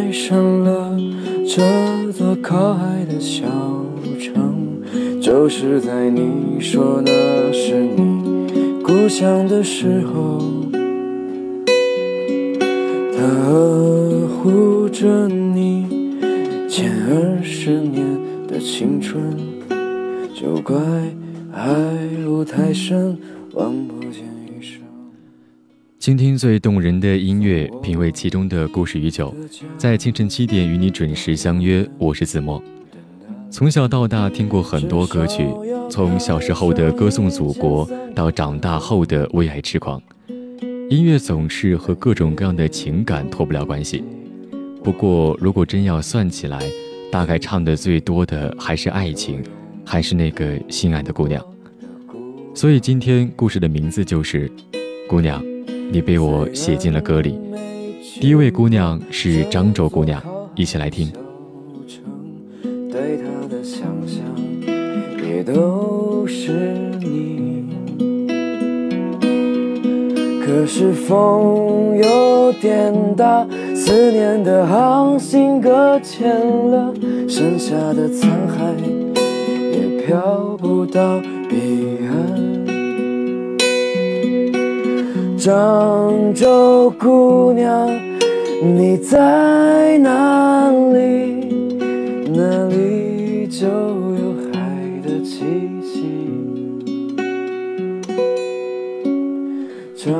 爱上了这。座靠海的小城，就是在你说那是你故乡的时候，他呵护着你前二十年的青春。就怪爱路太深，望不见。倾听最动人的音乐，品味其中的故事与酒，在清晨七点与你准时相约。我是子墨。从小到大听过很多歌曲，从小时候的歌颂祖国，到长大后的为爱痴狂，音乐总是和各种各样的情感脱不了关系。不过，如果真要算起来，大概唱的最多的还是爱情，还是那个心爱的姑娘。所以今天故事的名字就是《姑娘》。你被我写进了歌里。第一位姑娘是漳州姑娘，一起来听。对她的想象也都是你。可是风有点大，思念的航行搁浅了，剩下的残骸也飘不到漳州姑娘，你在哪里？哪里就有海的气息。漳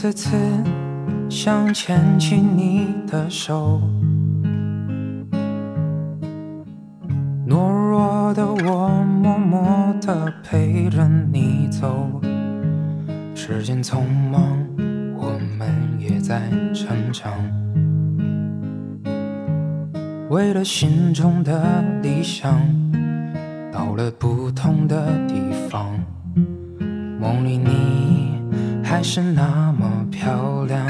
次次想牵起你的手，懦弱的我默默的陪着你走。时间匆忙，我们也在成长。为了心中的理想，到了不同的地方，梦里你。还是那么漂亮，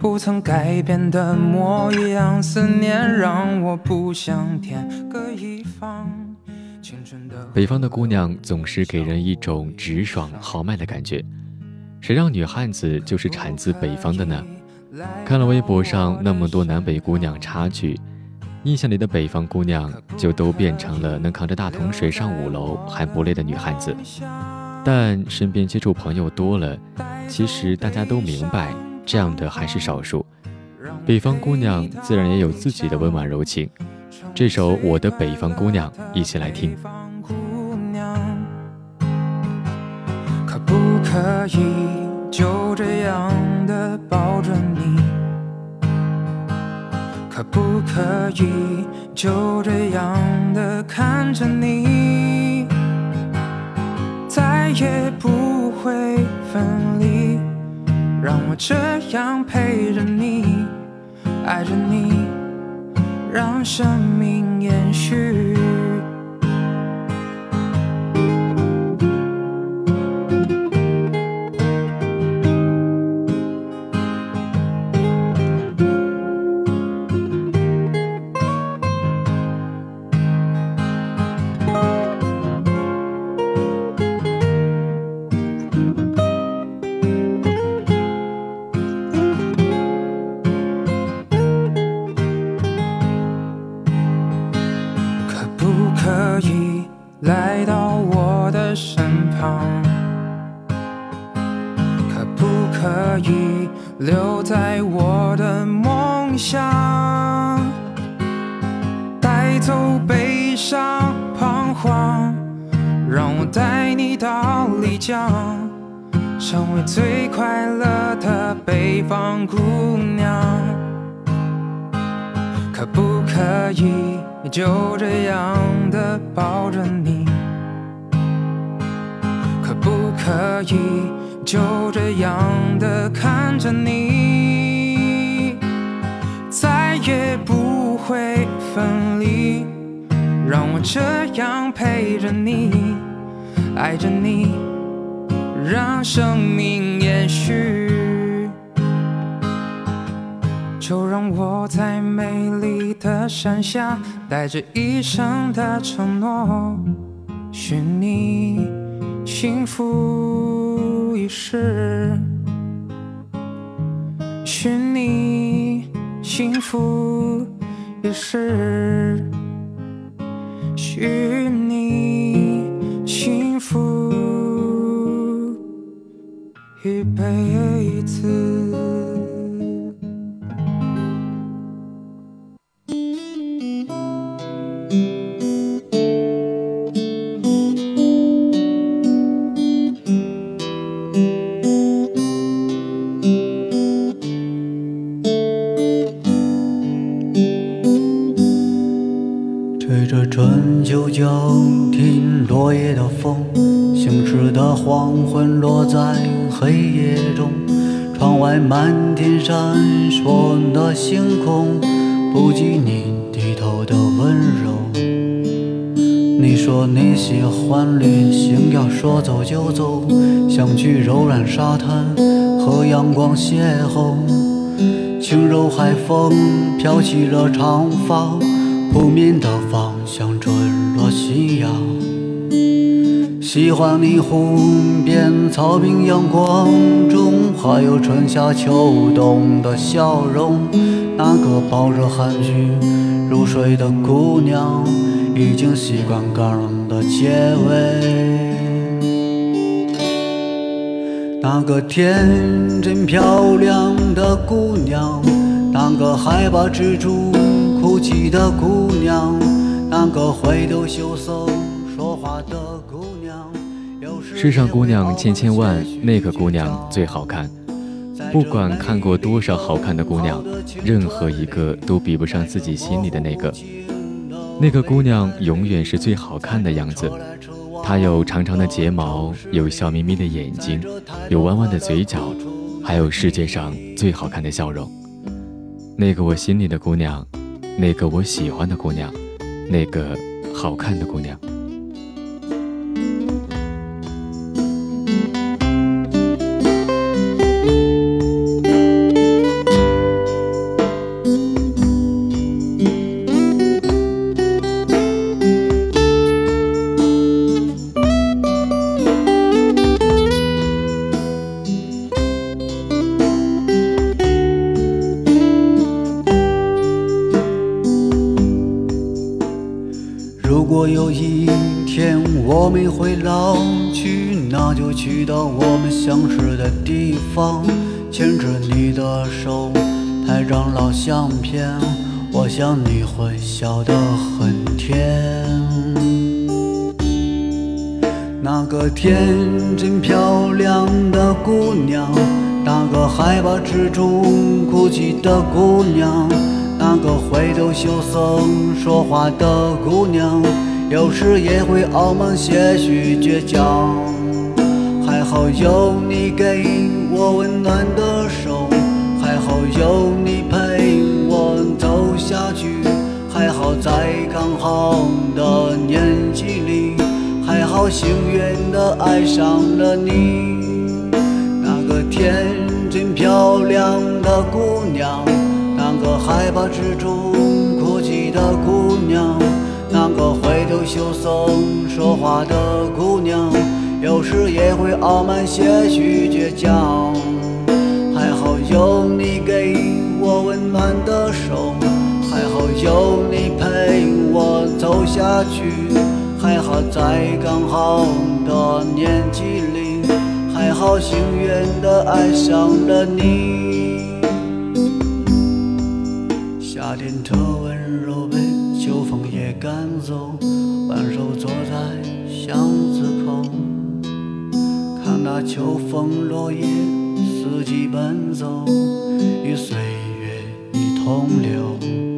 不曾改变的模样。思念让我不想天各一方。北方的姑娘总是给人一种直爽豪迈的感觉，谁让女汉子就是产自北方的呢？看了微博上那么多南北姑娘差距，印象里的北方姑娘就都变成了能扛着大桶水上五楼还不累的女汉子。但身边接触朋友多了，其实大家都明白，这样的还是少数。北方姑娘自然也有自己的温婉柔情。这首《我的北方姑娘》，一起来听。可不可以就这样的抱着你？可不可以就这样的看着你？也不会分离，让我这样陪着你，爱着你，让生命延续。来到我的身旁？可不可以留在我的梦乡？带走悲伤彷徨，让我带你到丽江，成为最快乐的北方姑娘。可不可以就这样的抱着你？可不可以就这样的看着你？再也不会分离，让我这样陪着你，爱着你，让生命延续。就让我在美丽的山下，带着一生的承诺，许你幸福一世，许你幸福一世，许你幸福一辈子。魂落在黑夜中。窗外漫天闪烁的星空，不及你低头的温柔。你说你喜欢旅行，要说走就走，想去柔软沙滩和阳光邂逅。轻柔海风飘起了长发。扑面的方向，坠落夕阳。喜欢你湖边草坪阳光中，还有春夏秋冬的笑容。那个抱着韩剧入睡的姑娘，已经习惯感人的结尾。那个天真漂亮的姑娘，那个害怕蜘蛛。哭泣的姑娘，那个回头羞涩。世上姑娘千千万，那个姑娘最好看。不管看过多少好看的姑娘，任何一个都比不上自己心里的那个。那个姑娘永远是最好看的样子。她有长长的睫毛，有笑眯眯的眼睛，有弯弯的嘴角，还有世界上最好看的笑容。那个我心里的姑娘。那个我喜欢的姑娘，那个好看的姑娘。一天我们会老去，那就去到我们相识的地方，牵着你的手，拍张老相片。我想你会笑得很甜。那个天真漂亮的姑娘，那个害怕之中哭泣的姑娘。那个回头羞涩说话的姑娘，有时也会傲慢些许倔强。还好有你给我温暖的手，还好有你陪我走下去，还好在刚好的年纪里，还好幸运的爱上了你。那个天真漂亮的姑娘。那个害怕之中哭泣的姑娘，那个会逗羞涩说话的姑娘，有时也会傲慢些许倔强。还好有你给我温暖的手，还好有你陪我走下去，还好在刚好的年纪里，还好幸运的爱上了你。夏天特温柔，被秋风也赶走。秋风落叶，四季奔走，与岁月一同流。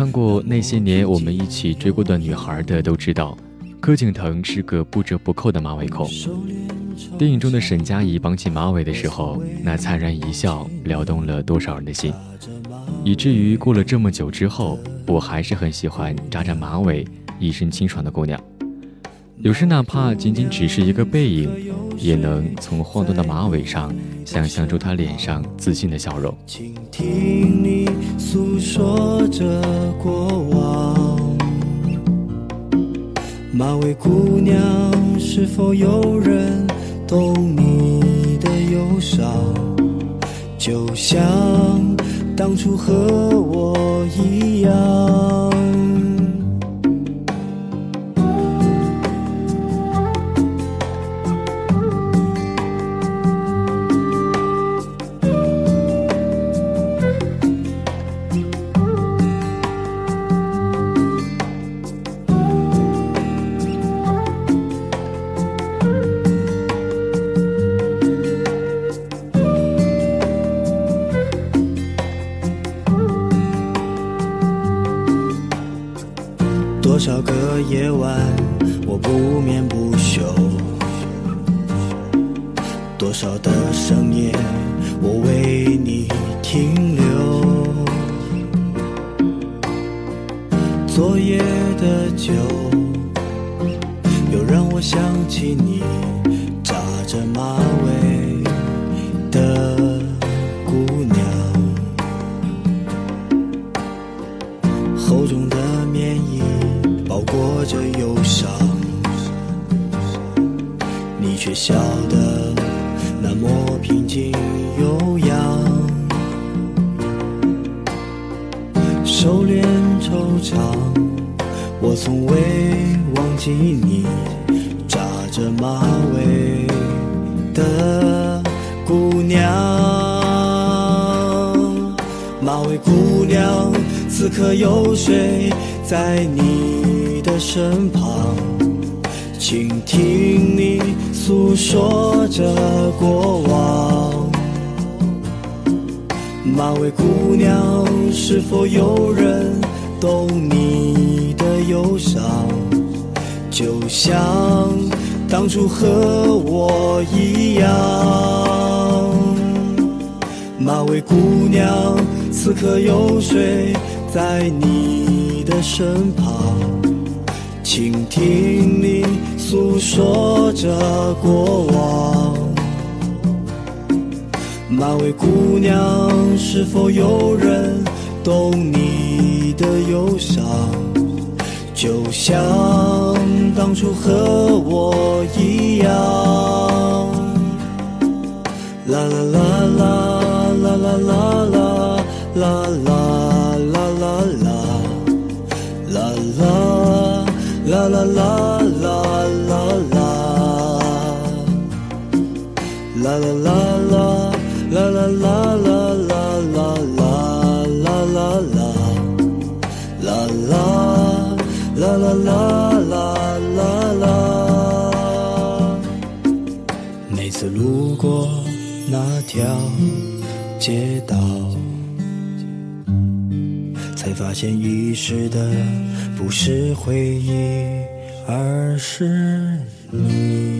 看过那些年我们一起追过的女孩的都知道，柯景腾是个不折不扣的马尾控。电影中的沈佳宜绑起马尾的时候，那灿然一笑撩动了多少人的心，以至于过了这么久之后，我还是很喜欢扎扎马尾、一身清爽的姑娘。有时哪怕仅仅只是一个背影，也能从晃动的马尾上想象出她脸上自信的笑容。倾听你诉说着过往，马尾姑娘，是否有人懂你的忧伤？就像当初和我一样。此刻有谁在你的身旁？倾听你诉说着过往。马尾姑娘，是否有人懂你的忧伤？就像当初和我一样。马尾姑娘，此刻有谁在你的身旁？倾听你诉说着过往。马尾姑娘，是否有人懂你的忧伤？就像当初和我一样。啦啦啦啦啦啦啦啦啦啦啦啦啦啦啦啦啦啦啦啦。啦啦啦啦啦啦啦啦啦啦啦啦啦啦啦啦。每次路过那条街道，发现遗失的不是回忆，而是你。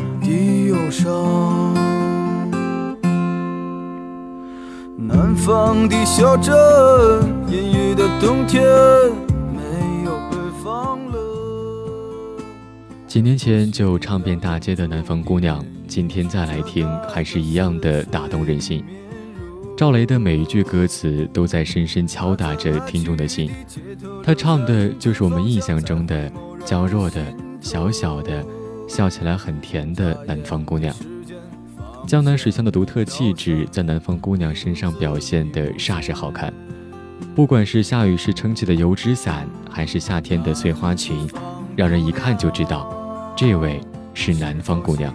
南方的小镇，阴雨的冬天，没有北方冷。几年前就唱遍大街的南方姑娘，今天再来听，还是一样的打动人心。赵雷的每一句歌词都在深深敲打着听众的心，他唱的就是我们印象中的娇弱的、小小的。笑起来很甜的南方姑娘，江南水乡的独特气质在南方姑娘身上表现得煞是好看。不管是下雨时撑起的油纸伞，还是夏天的碎花裙，让人一看就知道，这位是南方姑娘。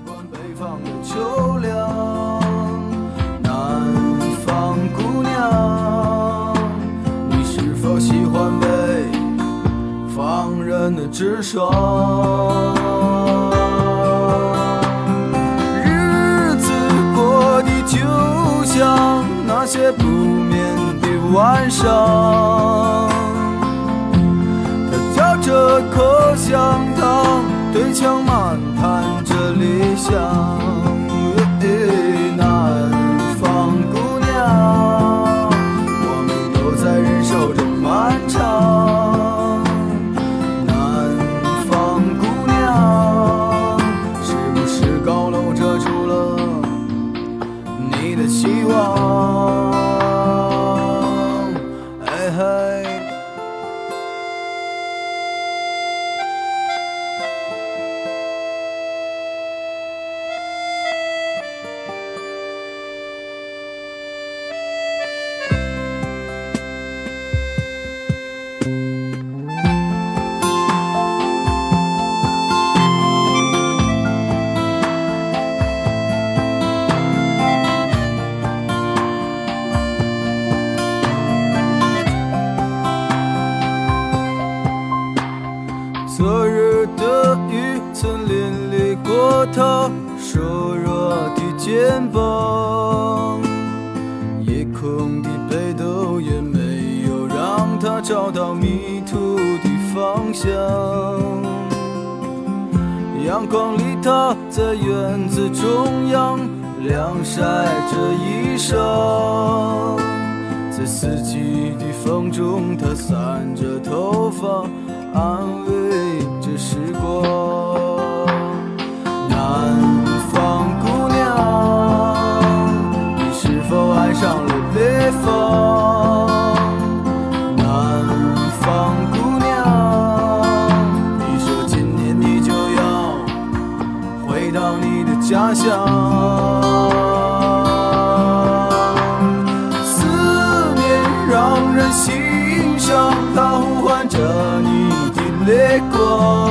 南方姑娘，你是否喜欢北方人的直爽？像那些不眠的晚上，他嚼着口香糖，对墙漫谈着理想。肩膀，夜空的北斗也没有让他找到迷途的方向。阳光里，他在院子中央晾晒着衣裳，在四季的风中，他散着头发，安慰着时光。上了北方？南方姑娘，你说今年你就要回到你的家乡。思念让人心伤，它呼唤着你的泪光。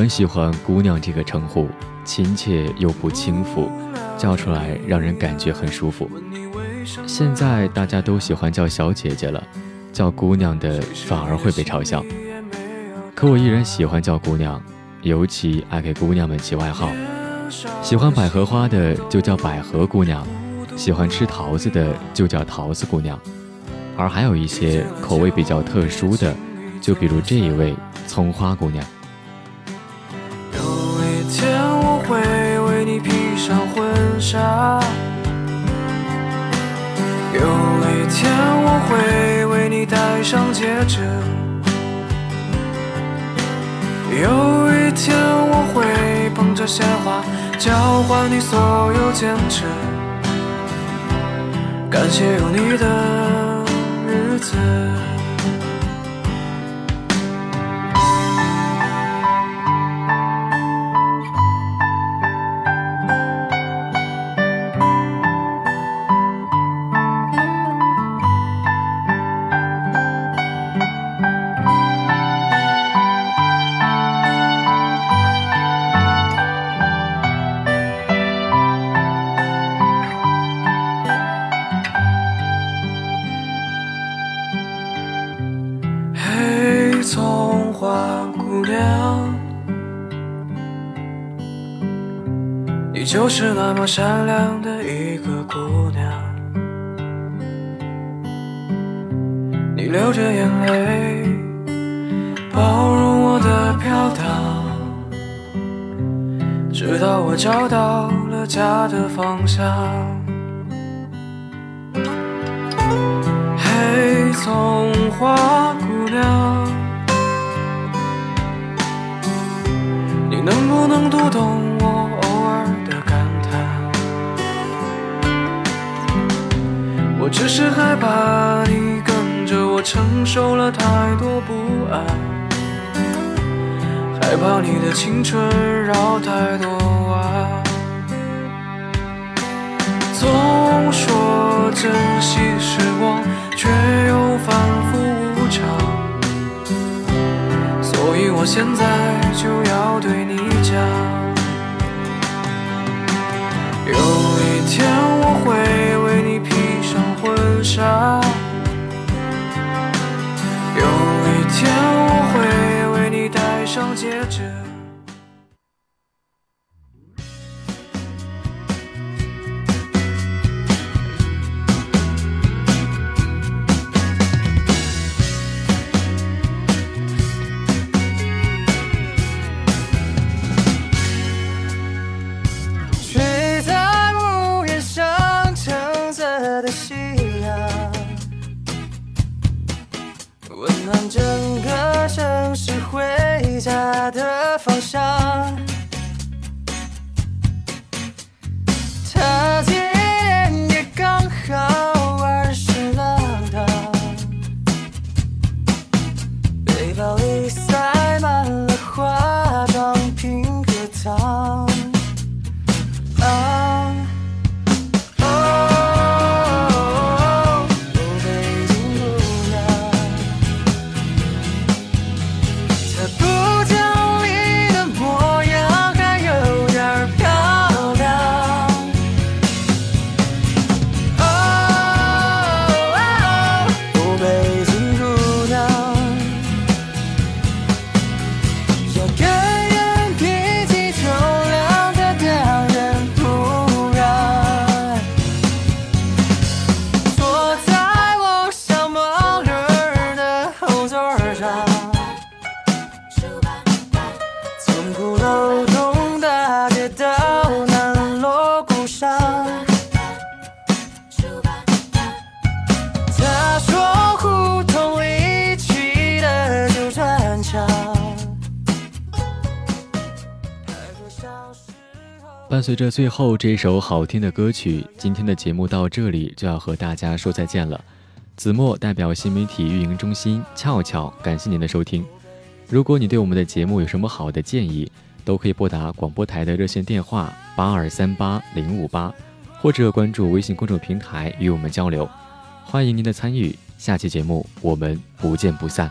很喜欢“姑娘”这个称呼，亲切又不轻浮，叫出来让人感觉很舒服。现在大家都喜欢叫小姐姐了，叫姑娘的反而会被嘲笑。可我依然喜欢叫姑娘，尤其爱给姑娘们起外号。喜欢百合花的就叫百合姑娘，喜欢吃桃子的就叫桃子姑娘，而还有一些口味比较特殊的，就比如这一位葱花姑娘。有一天我会为你戴上戒指，有一天我会捧着鲜花交换你所有坚持，感谢有你的日子。是那么善良的一个姑娘。你流着眼泪，包容我的飘荡，直到我找到了家的方向。嘿，葱花姑娘，你能不能读懂是害怕你跟着我承受了太多不安，害怕你的青春绕太多弯。总说珍惜时光，却又反复无常。所以我现在就要对你讲，傻，有一天我会为你戴上戒指。伴随着最后这一首好听的歌曲，今天的节目到这里就要和大家说再见了。子墨代表新媒体运营中心俏俏，感谢您的收听。如果你对我们的节目有什么好的建议，都可以拨打广播台的热线电话八二三八零五八，或者关注微信公众平台与我们交流。欢迎您的参与，下期节目我们不见不散。